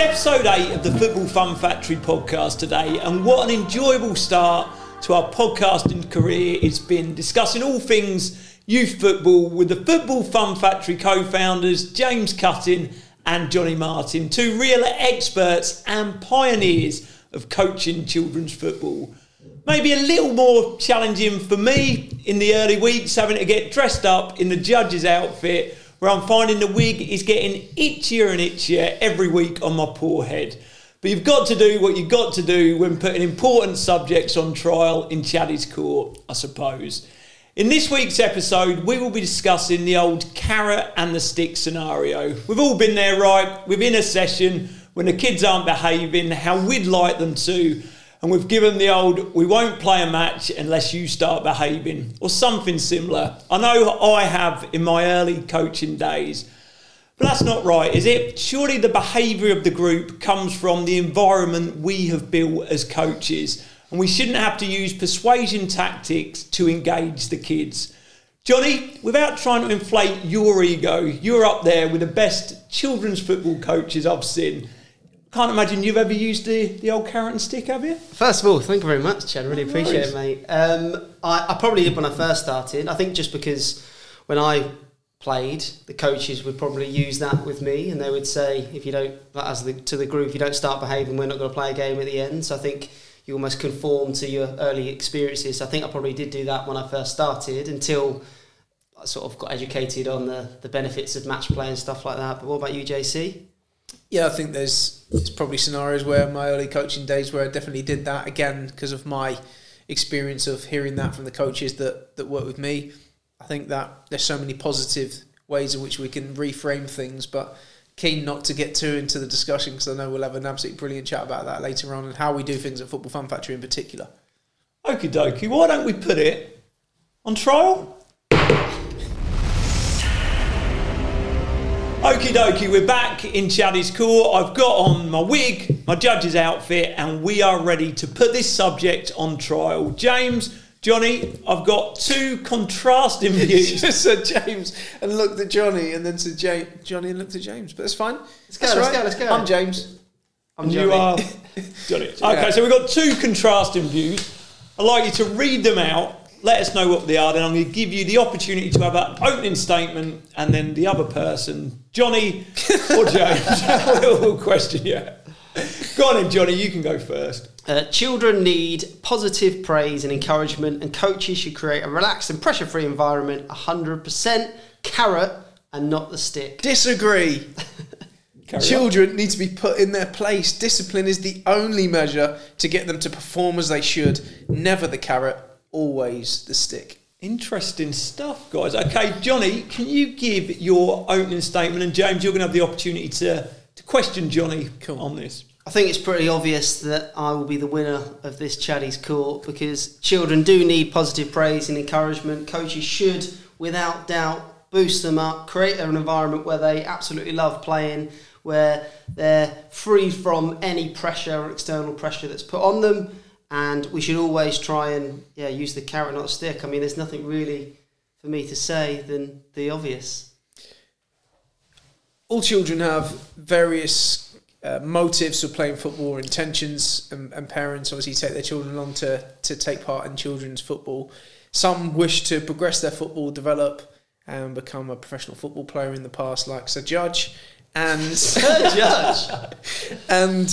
Episode 8 of the Football Fun Factory podcast today, and what an enjoyable start to our podcasting career it's been discussing all things youth football with the Football Fun Factory co founders James Cutting and Jonny Martin, two real experts and pioneers of coaching children's football. Maybe a little more challenging for me in the early weeks, having to get dressed up in the judge's outfit, where I'm finding the wig is getting itchier and itchier every week on my poor head. But you've got to do what you've got to do when putting important subjects on trial in Chaddy's court, I suppose. In this week's episode, we will be discussing the old carrot and the stick scenario. We've all been there, right? Within a session, when the kids aren't behaving how we'd like them to, and we've given the old we won't play a match unless you start behaving or something similar. I know I have in my early coaching days. But that's not right, is it? Surely the behaviour of the group comes from the environment we have built as coaches, and we shouldn't have to use persuasion tactics to engage the kids. Jonny, without trying to inflate your ego, you're up there with the best children's football coaches I've seen. Can't imagine you've ever used the, the old carrot and stick, have you? First of all, thank you very much, Chad. Really appreciate it, mate. Um, I, I probably did when I first started. I think just because when I played, the coaches would probably use that with me, and they would say, if you don't, as the, to the group, if you don't start behaving, we're not going to play a game at the end. So I think you almost conform to your early experiences. So I think I probably did do that when I first started until I sort of got educated on the, the benefits of match play and stuff like that. But what about you, JC? Yeah, I think there's, there's probably scenarios where my early coaching days where I definitely did that again because of my experience of hearing that from the coaches that, that work with me. I think that there's so many positive ways in which we can reframe things, but keen not to get too into the discussion because I know we'll have an absolutely brilliant chat about that later on and how we do things at Football Fun Factory in particular. Okie dokie, why don't we put it on trial? Okie dokie, we're back in Chaddy's court. I've got on my wig, my judge's outfit, and we are ready to put this subject on trial. James, Jonny, I've got two contrasting views. just said James and looked at Jonny and then said James, Jonny and looked at James, but it's fine. Let's go, let's go, let's go. I'm James. I'm you are Jonny. Okay, so we've got two contrasting views. I'd like you to read them out. Let us know what they are. Then I'm going to give you the opportunity to have an opening statement, and then the other person, Jonny or James, will question you. Go on in, Jonny. You can go first. Uh, children need positive praise and encouragement, and coaches should create a relaxed and pressure free environment 100% carrot and not the stick. Disagree. Carry Children need to be put in their place. Discipline is the only measure to get them to perform as they should. Never the carrot, always the stick. Interesting stuff, guys. Okay, Jonny, can you give your opening statement? And James, you're going to have the opportunity to, to question Jonny on this. I think it's pretty obvious that I will be the winner of this Chaddy's court because children do need positive praise and encouragement. Coaches should, without doubt, boost them up, create an environment where they absolutely love playing, where they're free from any pressure or external pressure that's put on them. And we should always try and yeah use the carrot, not stick. I mean, there's nothing really for me to say than the obvious. All children have various uh, motives for playing football or intentions, and, and parents obviously take their children along to, to take part in children's football. Some wish to progress their football, develop, and become a professional football player in the past, like Sir Judge. And Sir Judge. and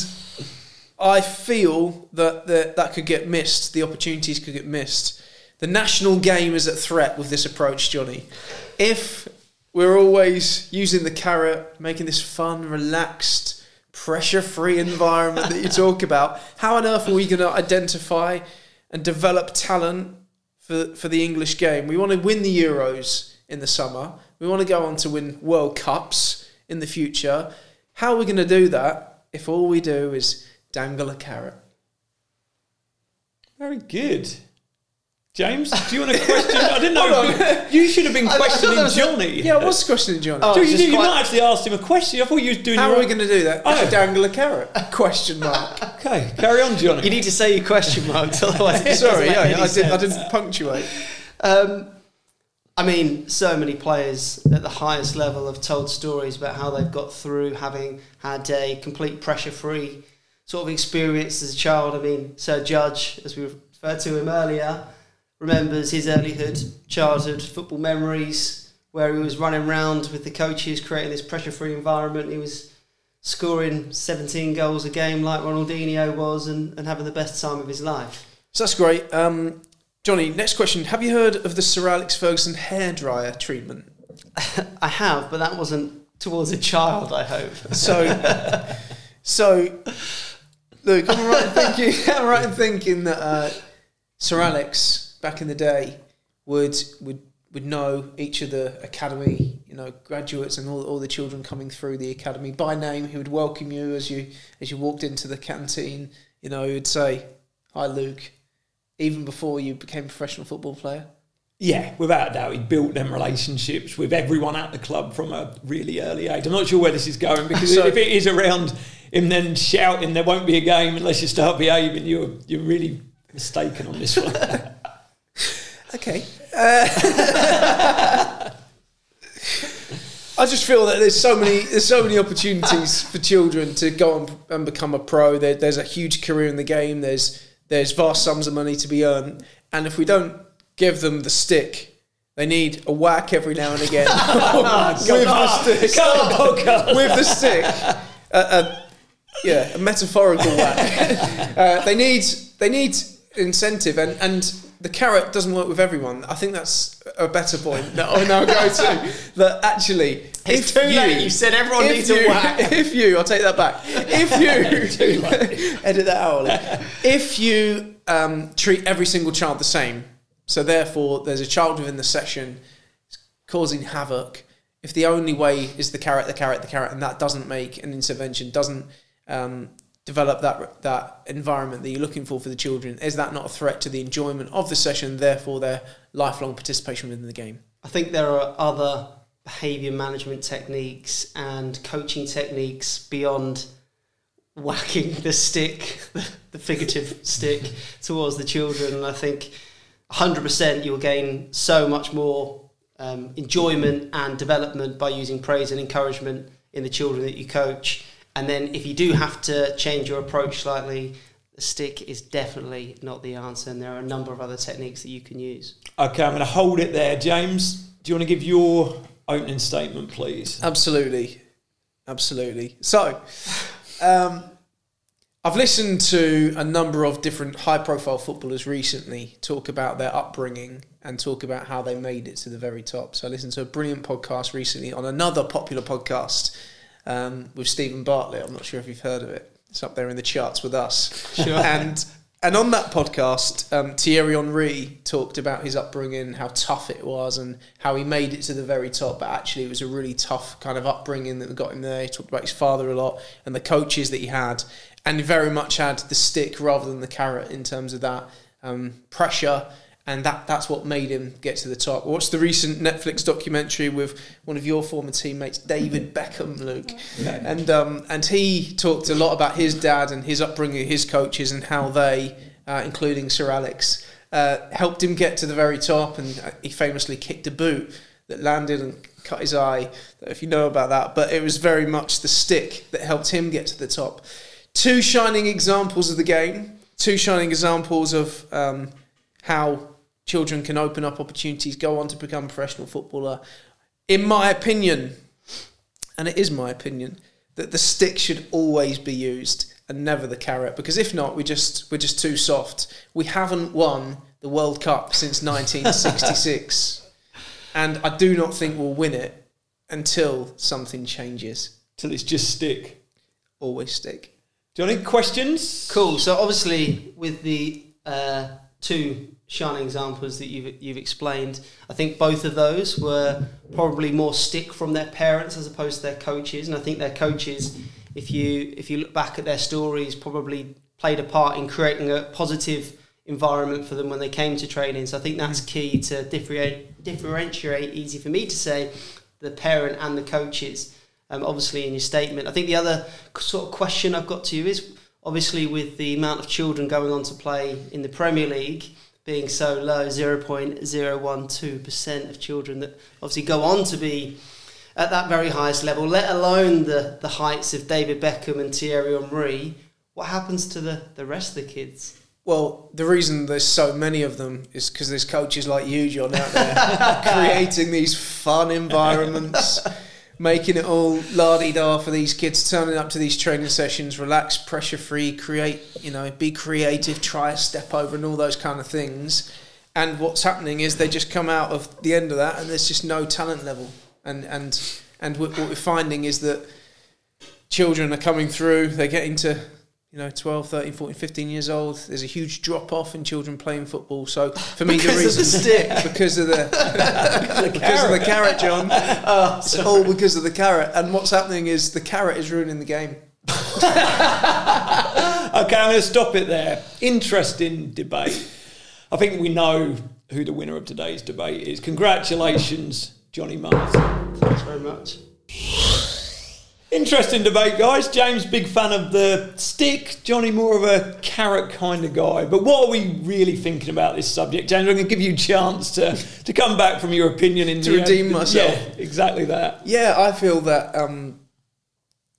I feel that, that that could get missed. The opportunities could get missed. The national game is at threat with this approach, Jonny. If we're always using the carrot, making this fun, relaxed, pressure-free environment that you talk about, how on earth are we going to identify and develop talent for for the English game? We want to win the Euros in the summer. We want to go on to win World Cups in the future. How are we going to do that if all we do is dangle a carrot? Very good. James, do you want to question? I didn't know. You should have been I- I thought questioning that was a- Jonny. Yeah, I was questioning Jonny? Oh, So it's you, just you quite- not actually asked him a question. I thought you were doing How your are we own- going to do that? Oh. Dangle a carrot? Question mark. Okay, carry on, Jonny. You need to say your question marks, otherwise. it Sorry, doesn't make yeah, any I, did, I sense. didn't punctuate. Um, I mean, so many players at the highest level have told stories about how they've got through having had a complete pressure free sort of experience as a child. I mean, Sir Judge, as we referred to him earlier, remembers his earlyhood, childhood football memories where he was running around with the coaches, creating this pressure free environment. He was scoring 17 goals a game like Ronaldinho was and, and having the best time of his life. So that's great. Um, Jonny, next question. Have you heard of the Sir Alex Ferguson hairdryer treatment? I have, but that wasn't towards a child, I hope. So, so look, I'm right in thinking, I'm right in thinking that uh, Sir Alex back in the day would would would know each of the academy, you know, graduates and all, all the children coming through the academy by name. He would welcome you as you as you walked into the canteen. You know, he would say, "Hi, Luke," even before you became a professional football player. Yeah, without a doubt, he built them relationships with everyone at the club from a really early age. I'm not sure where this is going because So- if it is around him then shouting, there won't be a game unless you start behaving. You're you're really mistaken on this one. Okay. Uh, I just feel that there's so many there's so many opportunities for children to go and, and become a pro. There, there's a huge career in the game. There's there's vast sums of money to be earned, and if we don't give them the stick, they need a whack every now and again with the stick. Come on, podcast. with the stick. Yeah, a metaphorical whack. uh, they need they need incentive, and, and the carrot doesn't work with everyone. I think that's a better point that I'll now go to. That actually, It's too late, you said everyone needs a whack. If you, I'll take that back. If you edit that out, Ollie. If you um, treat every single child the same, so therefore there's a child within the session causing havoc. If the only way is the carrot, the carrot, the carrot, and that doesn't make an intervention, doesn't um, develop that that environment that you're looking for for the children, is that not a threat to the enjoyment of the session? Therefore, their lifelong participation within the game. I think there are other behaviour management techniques and coaching techniques beyond whacking the stick, the figurative stick, towards the children. And I think 100% you'll gain so much more um, enjoyment and development by using praise and encouragement in the children that you coach. And then if you do have to change your approach slightly, the stick is definitely not the answer. And there are a number of other techniques that you can use. Okay, I'm going to hold it there. James, do you want to give your opening statement, please? Absolutely, absolutely. So, um, I've listened to a number of different high-profile footballers recently talk about their upbringing and talk about how they made it to the very top. So, I listened to a brilliant podcast recently on another popular podcast um, with Steven Bartlett. I'm not sure if you've heard of it. It's up there in the charts with us. Sure. And and on that podcast, um, Thierry Henry talked about his upbringing, how tough it was, and how he made it to the very top. But actually, it was a really tough kind of upbringing that got him there. He talked about his father a lot and the coaches that he had, and he very much had the stick rather than the carrot in terms of that um, pressure. And that, that's what made him get to the top. Watched the recent Netflix documentary with one of your former teammates, David Beckham, Luke. And um, and he talked a lot about his dad and his upbringing, his coaches, and how they, uh, including Sir Alex, uh, helped him get to the very top. And uh, he famously kicked a boot that landed and cut his eye. I don't know If you know about that, but it was very much the stick that helped him get to the top. Two shining examples of the game. Two shining examples of um, how children can open up opportunities, go on to become a professional footballer. In my opinion, and it is my opinion, that the stick should always be used and never the carrot. Because if not, we just we're just too soft. We haven't won the World Cup since 1966, and I do not think we'll win it until something changes. Till it's just stick. Always stick. Do you have any questions? Cool. So obviously, with the uh, two shining examples that you've you've explained, I think both of those were probably more stick from their parents as opposed to their coaches. And I think their coaches, if you if you look back at their stories, probably played a part in creating a positive environment for them when they came to training. So I think that's key to differentiate. Easy for me to say, the parent and the coaches. Um, obviously, in your statement, I think the other sort of question I've got to you is obviously with the amount of children going on to play in the Premier League, being so low 0.012% of children that obviously go on to be at that very highest level, let alone the, the heights of David Beckham and Thierry Henry, what happens to the, the rest of the kids? Well, the reason there's so many of them is because there's coaches like you, John, out there creating these fun environments, making it all lardy da for these kids, turning up to these training sessions, relax, pressure free, create, you know, be creative, try a step over, and all those kind of things. And what's happening is they just come out of the end of that, and there's just no talent level. And and and what we're finding is that children are coming through, they're getting to you know 12 13 14 15 years old there's a huge drop off in children playing football so for me Because the of the reason stick. because of the because of the carrot john Oh, it's all because of the carrot and what's happening is the carrot is ruining the game Okay, I'm going to stop it there. Interesting debate. I think we know who the winner of today's debate is. Congratulations, Jonny Martin. Thanks very much. Interesting debate, guys. James, big fan of the stick. Jonny, more of a carrot kind of guy. But what are we really thinking about this subject, James? I'm going to give you a chance to, to come back from your opinion in To the redeem myself. Yeah, exactly that. yeah i feel that um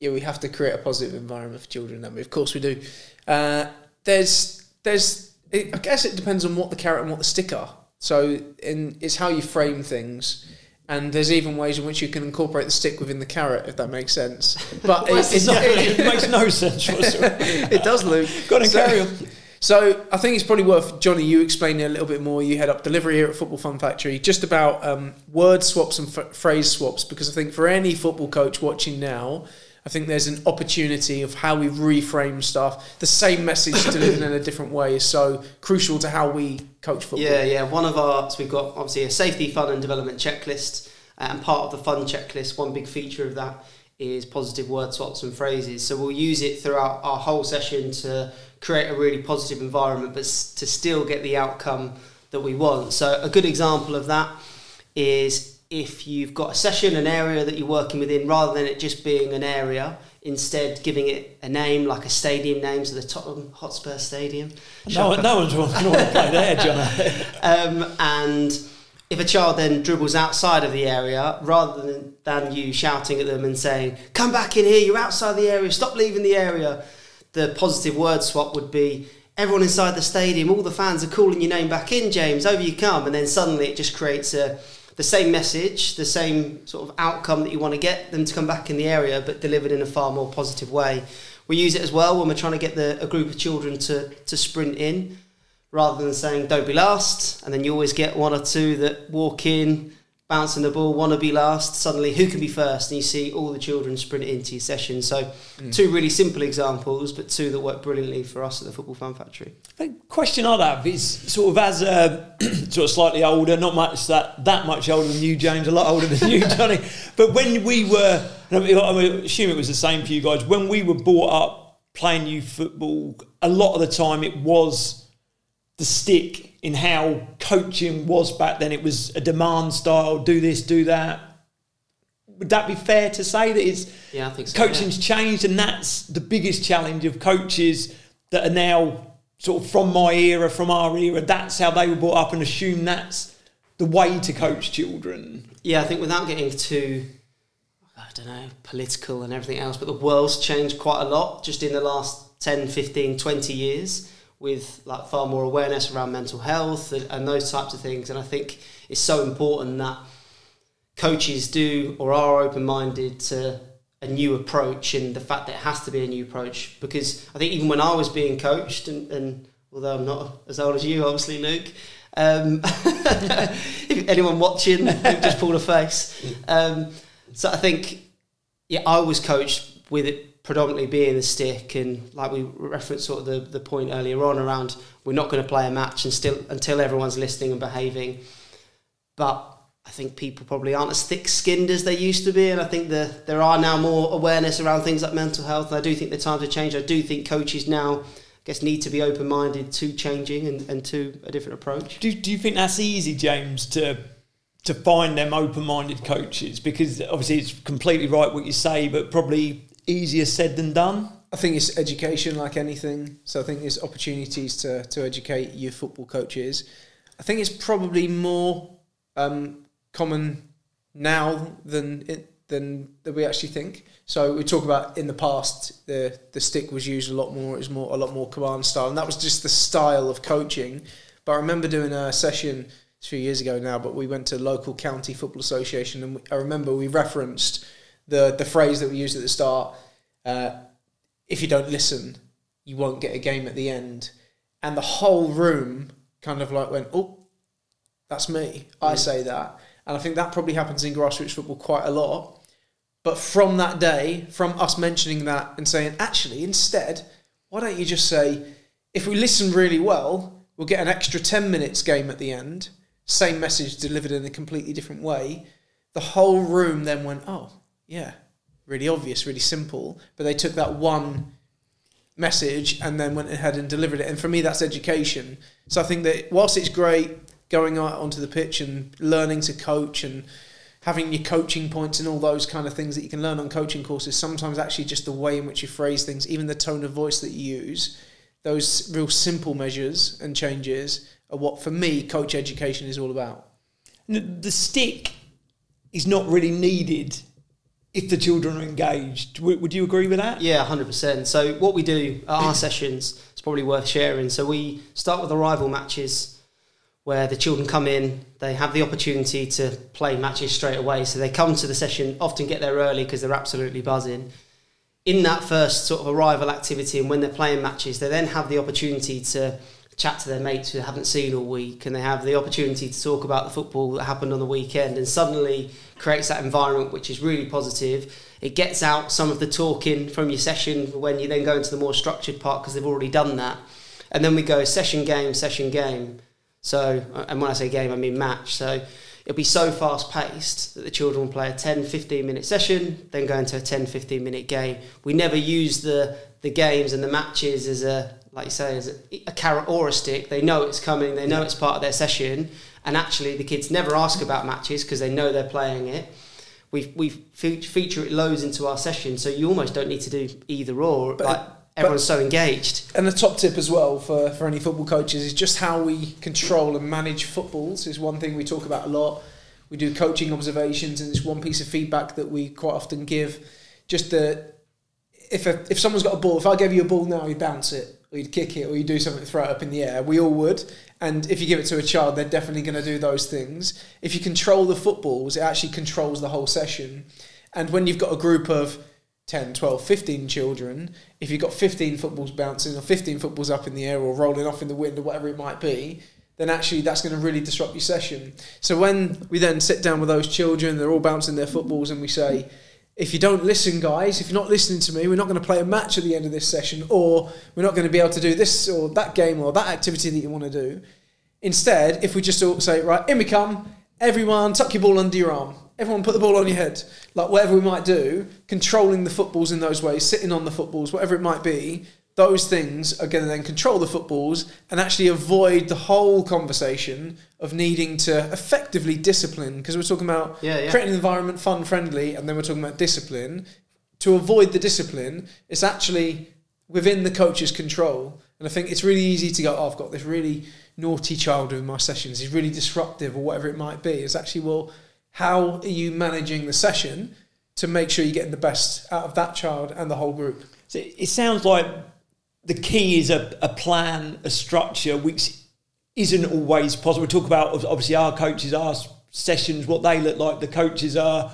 yeah we have to create a positive environment for children we of course we do uh, there's there's it, i guess it depends on what the carrot and what the stick are so in it's how you frame things and there's even ways in which you can incorporate the stick within the carrot, if that makes sense. But it, It's not- it makes no sense whatsoever. it does, Luke. Got to So- carry on. So I think it's probably worth Jonny you explaining a little bit more. You head up delivery here at Football Fun Factory, just about um, word swaps and f- phrase swaps, because I think for any football coach watching now, I think there's an opportunity of how we reframe stuff. The same message delivered in a different way is so crucial to how we coach football. Yeah, yeah. One of our, so we've got obviously a safety, fun, and development checklist. And part of the fun checklist, one big feature of that is positive word swaps and phrases. So we'll use it throughout our whole session to create a really positive environment, but to still get the outcome that we want. So a good example of that is if you've got a session, an area that you're working within, rather than it just being an area, instead giving it a name like a stadium name, so the Tottenham Hotspur Stadium. No, no one's want to play there, John. Um, and if a child then dribbles outside of the area, rather than, than you shouting at them and saying, Come back in here, you're outside the area, stop leaving the area, the positive word swap would be, Everyone inside the stadium, all the fans are calling your name back in, James, over you come. And then suddenly it just creates a, the same message, the same sort of outcome that you want to get them to come back in the area, but delivered in a far more positive way. We use it as well when we're trying to get the, a group of children to, to sprint in rather than saying don't be last and then you always get one or two that walk in bouncing the ball want to be last suddenly who can be first and you see all the children sprint into your session so mm. two really simple examples but two that work brilliantly for us at the football fun factory The question I'd have is sort of as uh, a sort of slightly older, not much that that much older than you, James, a lot older than you, Jonny. But when we were, I mean, I assume it was the same for you guys. When we were brought up playing youth football, a lot of the time it was the stick in how coaching was back then. It was a demand style, do this, do that. Would that be fair to say that it's yeah i think so coaching's changed, and that's the biggest challenge of coaches that are now sort of from my era, from our era. That's how they were brought up, and assume that's the way to coach children. yeah i think without getting too i don't know political and everything else but the world's changed quite a lot just in the last 10 15 20 years with like far more awareness around mental health and, and those types of things. And i think it's so important that coaches do or are open-minded to a new approach and the fact that it has to be a new approach. Because i think even when i was being coached and, and although i'm not as old as you obviously luke um, if anyone watching just pulled a face. Um, so i think yeah i was coached with it predominantly being the stick and like we referenced sort of the, the point earlier on around we're not going to play a match and still until everyone's listening and behaving but I think people probably aren't as thick-skinned as they used to be, and I think the, there are now more awareness around things like mental health. And I do think the times have changed. I do think coaches now, I guess, need to be open-minded to changing and, and to a different approach. Do, do you think that's easy, James, to to find them open-minded coaches? Because obviously it's completely right what you say, but probably easier said than done. I think it's education like anything. So I think there's opportunities to, to educate your football coaches. I think it's probably more um, common now than it, than than we actually think. So we talk about in the past the the stick was used a lot more. It was more a lot more command style, and that was just the style of coaching. But I remember doing a session a few years ago now. But we went to local county football association, and I remember we referenced the the phrase that we used at the start. Uh, if you don't listen, you won't get a game at the end. And the whole room kind of like went, oh, that's me. I Mm. say that. And I think that probably happens in grassroots football quite a lot. But from that day, from us mentioning that and saying, actually, instead, why don't you just say, if we listen really well, we'll get an extra 10 minutes game at the end, same message delivered in a completely different way. The whole room then went, oh, yeah, really obvious, really simple. But they took that one message and then went ahead and delivered it. And for me, that's education. So I think that whilst it's great going out onto the pitch and learning to coach and having your coaching points and all those kind of things that you can learn on coaching courses, sometimes actually just the way in which you phrase things, even the tone of voice that you use, those real simple measures and changes are what, for me, coach education is all about. The stick is not really needed if the children are engaged. Would, would you agree with that? Yeah, hundred percent. So what we do at our sessions is probably worth sharing. So we start with the arrival matches, where the children come in, they have the opportunity to play matches straight away. So they come to the session, often get there early because they're absolutely buzzing. In that first sort of arrival activity, and when they're playing matches, they then have the opportunity to chat to their mates who they haven't seen all week, and they have the opportunity to talk about the football that happened on the weekend, and suddenly creates that environment which is really positive. It gets out some of the talking from your session when you then go into the more structured part because they've already done that, and then we go session game, session game. So, and when I say game, I mean match. So it'll be so fast paced that the children will play a 10 15 minute session, then go into a 10 15 minute game. We never use the, the games and the matches as a, like you say, as a, a carrot or a stick. They know it's coming, they know it's part of their session, and actually the kids never ask about matches because they know they're playing it. We, we feature it loads into our session, so you almost don't need to do either or. But- like, everyone's so engaged. And the top tip as well for, for any football coaches is just how we control and manage footballs is one thing we talk about a lot. We do coaching observations, and it's one piece of feedback that we quite often give. Just the if a, if someone's got a ball, if I gave you a ball now, you'd bounce it, or you'd kick it, or you'd do something, throw it up in the air. We all would. And if you give it to a child, they're definitely going to do those things. If you control the footballs, it actually controls the whole session. And when you've got a group of 10, 12, 15 children, if you've got 15 footballs bouncing or 15 footballs up in the air or rolling off in the wind or whatever it might be, then actually that's going to really disrupt your session. So when we then sit down with those children, they're all bouncing their footballs, and we say, if you don't listen, guys, if you're not listening to me, we're not going to play a match at the end of this session, or we're not going to be able to do this or that game or that activity that you want to do. Instead, if we just all say, right, in we come, everyone tuck your ball under your arm, everyone put the ball on your head, like whatever we might do, controlling the footballs in those ways, sitting on the footballs, whatever it might be, those things are going to then control the footballs and actually avoid the whole conversation of needing to effectively discipline because we're talking about Yeah, yeah. creating an environment fun friendly and then we're talking about discipline. To avoid the discipline it's actually within the coach's control. And i think it's really easy to go oh, i've got this really naughty child in my sessions he's really disruptive or whatever it might be. It's actually well how are you managing the session to make sure you're getting the best out of that child and the whole group? So it sounds like the key is a, a plan, a structure, which isn't always possible. We talk about obviously our coaches, our sessions, what they look like. The coaches are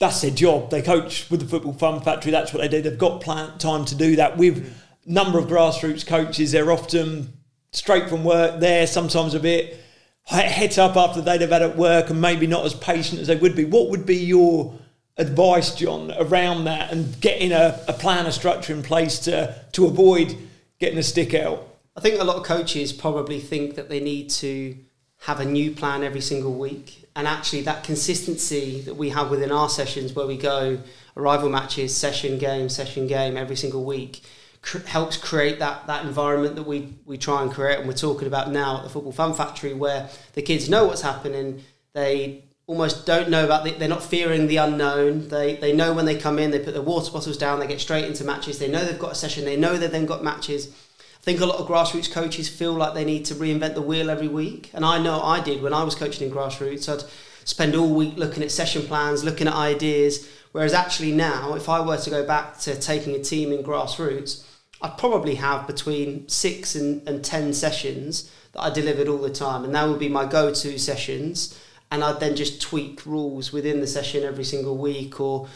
that's their job. They coach with the Football Fun Factory. That's what they do. They've got plan, time to do that. With a number of grassroots coaches, they're often straight from work there. Sometimes a bit heads up after they'd have had at work and maybe not as patient as they would be. What would be your advice, John, around that and getting a, a plan, a structure in place to to avoid getting a stick out? I think a lot of coaches probably think that they need to have a new plan every single week. And actually, that consistency that we have within our sessions, where we go arrival matches, session game, session game every single week, cr- helps create that, that environment that we, we try and create. And we're talking about now at the Football Fun Factory, where the kids know what's happening. They almost don't know about the, they're not fearing the unknown. They they know when they come in they put their water bottles down they get straight into matches. They know they've got a session they know they've then got matches. I think a lot of grassroots coaches feel like they need to reinvent the wheel every week. And I know I did when I was coaching in grassroots. I'd spend all week looking at session plans looking at ideas. Whereas actually now if I were to go back to taking a team in grassroots I'd probably have between six and, and ten sessions that I delivered all the time. And that would be my go-to sessions and I'd then just tweak rules within the session every single week, or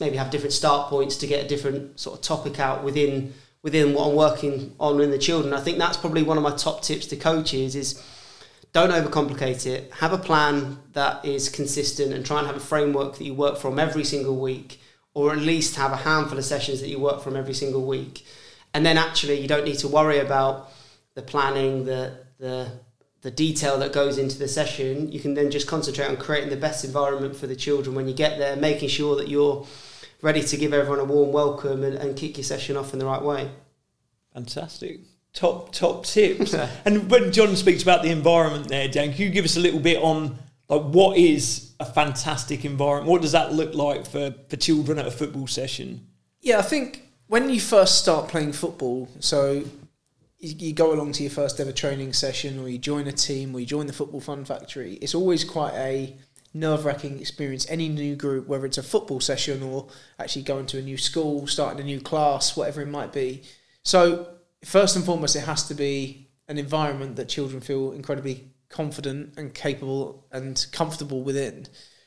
maybe have different start points to get a different sort of topic out within within what I'm working on in the children. I think that's probably one of my top tips to coaches is don't overcomplicate it. Have a plan that is consistent and try and have a framework that you work from every single week, or at least have a handful of sessions that you work from every single week. And then actually you don't need to worry about the planning, the the the detail that goes into the session, you can then just concentrate on creating the best environment for the children when you get there, making sure that you're ready to give everyone a warm welcome and, and kick your session off in the right way. Fantastic. Top top tips. and when John speaks about the environment there, Dan, can you give us a little bit on like what is a fantastic environment? What does that look like for, for children at a football session? Yeah, I think when you first start playing football, so you, go along to your first ever training session or you join a team or you join the football fun factory it's always quite a nerve-wracking experience. Any new group whether it's a football session or actually going to a new school starting a new class whatever it might be. So first and foremost it has to be an environment that children feel incredibly confident and capable and comfortable within.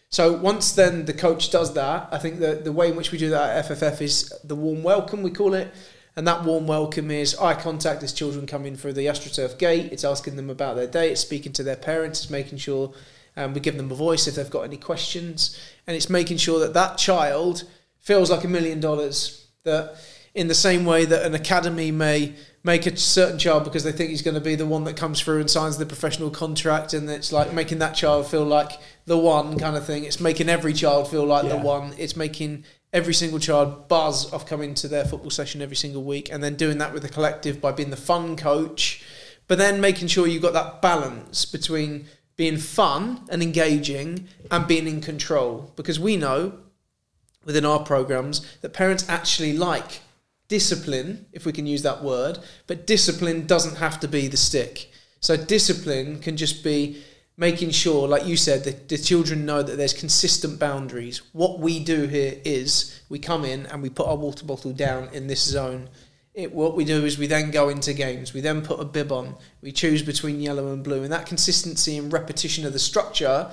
So once then the coach does that i think that the way in which we do that at fff is the warm welcome we call it and that warm welcome is eye contact as children come in through the AstroTurf gate. It's asking them about their day. It's speaking to their parents. It's making sure um, we give them a voice if they've got any questions. And it's making sure that that child feels like a million dollars. That in the same way that an academy may make a certain child because they think he's going to be the one that comes through and signs the professional contract and it's like making that child feel like the one kind of thing it's making every child feel like yeah. the one it's making every single child buzz off coming to their football session every single week and then doing that with the collective by being the fun coach but then making sure you've got that balance between being fun and engaging and being in control. Because we know within our programs that parents actually like discipline if we can use that word but discipline doesn't have to be the stick. So discipline can just be making sure, like you said, that the children know that there's consistent boundaries. What we do here is we come in and we put our water bottle down in this zone. It, what we do is we then go into games. We then put a bib on. We choose between yellow and blue, and that consistency and repetition of the structure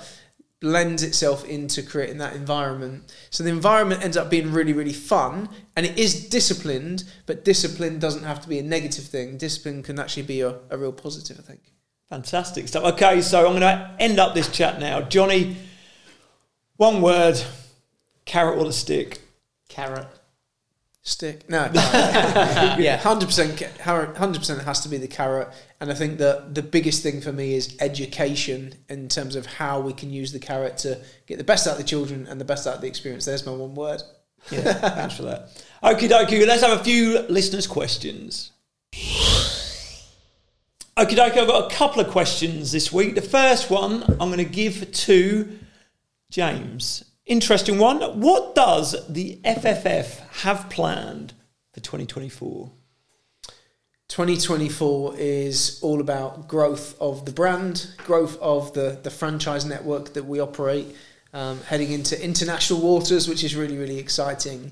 blends itself into creating that environment. So the environment ends up being really, really fun, and it is disciplined. But discipline doesn't have to be a negative thing. Discipline can actually be a, a real positive, I think. Fantastic stuff. Okay, so I'm going to end up this chat now. Jonny, one word carrot or the stick? Carrot. Stick. No. yeah, 100%, 100% has to be the carrot. And I think that the biggest thing for me is education in terms of how we can use the carrot to get the best out of the children and the best out of the experience. There's my one word. Yeah, thanks for that. Okie dokie, let's have a few listeners' questions. Okay, dokie, I've got a couple of questions this week. The first one I'm going to give to James. Interesting one. What does the FFF have planned for 2024? 2024 is all about growth of the brand, growth of the, the franchise network that we operate, um, heading into international waters, which is really, really exciting.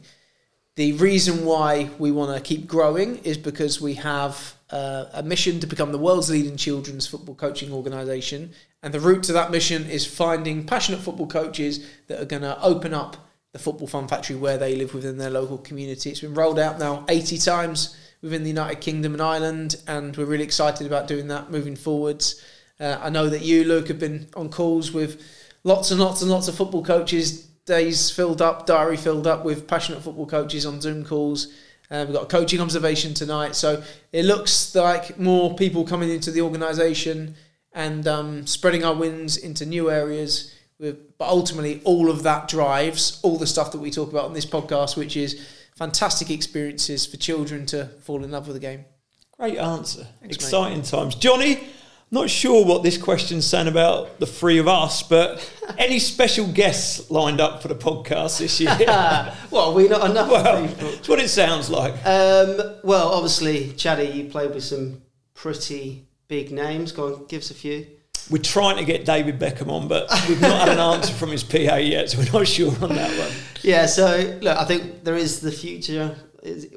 The reason why we want to keep growing is because we have uh, a mission to become the world's leading children's football coaching organisation. And the route to that mission is finding passionate football coaches that are going to open up the Football Fun Factory where they live within their local community. It's been rolled out now 80 times within the United Kingdom and Ireland, and we're really excited about doing that moving forwards. Uh, I know that you, Luke, have been on calls with lots and lots and lots of football coaches, days filled up, diary filled up with passionate football coaches on Zoom calls. Uh, we've got a coaching observation tonight, so it looks like more people coming into the organisation and um, spreading our wins into new areas. With, but ultimately, all of that drives all the stuff that we talk about on this podcast, which is fantastic experiences for children to fall in love with the game. Great answer. Thanks, Exciting mate. times, Jonny. Not sure what this question's saying about the three of us, but any special guests lined up for the podcast this year? well, we not enough well, people? that's what it sounds like. Um, well, obviously, Chaddy, you played with some pretty big names. Go on, give us a few. We're trying to get David Beckham on, but we've not had an answer from his PA yet, so we're not sure on that one. Yeah, so look, I think there is the future.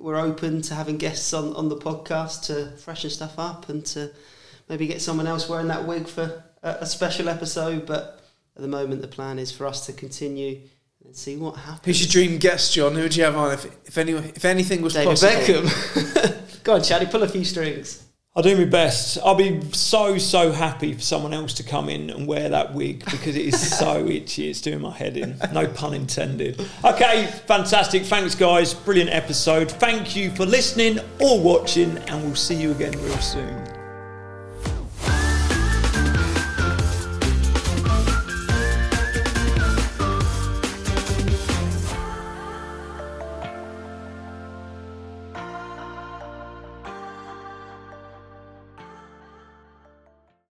We're open to having guests on, on the podcast to freshen stuff up and to maybe get someone else wearing that wig for a, a special episode. But at the moment, the plan is for us to continue and see what happens. Who's your dream guest, John? Who would you have on if if any if anything was David possible? Beckham. Go on, Chaddy, pull a few strings. I'll do my best. I'll be so, so happy for someone else to come in and wear that wig because it is so itchy. It's doing my head in. No pun intended. Okay, fantastic. Thanks, guys. Brilliant episode. Thank you for listening or watching, and we'll see you again real soon.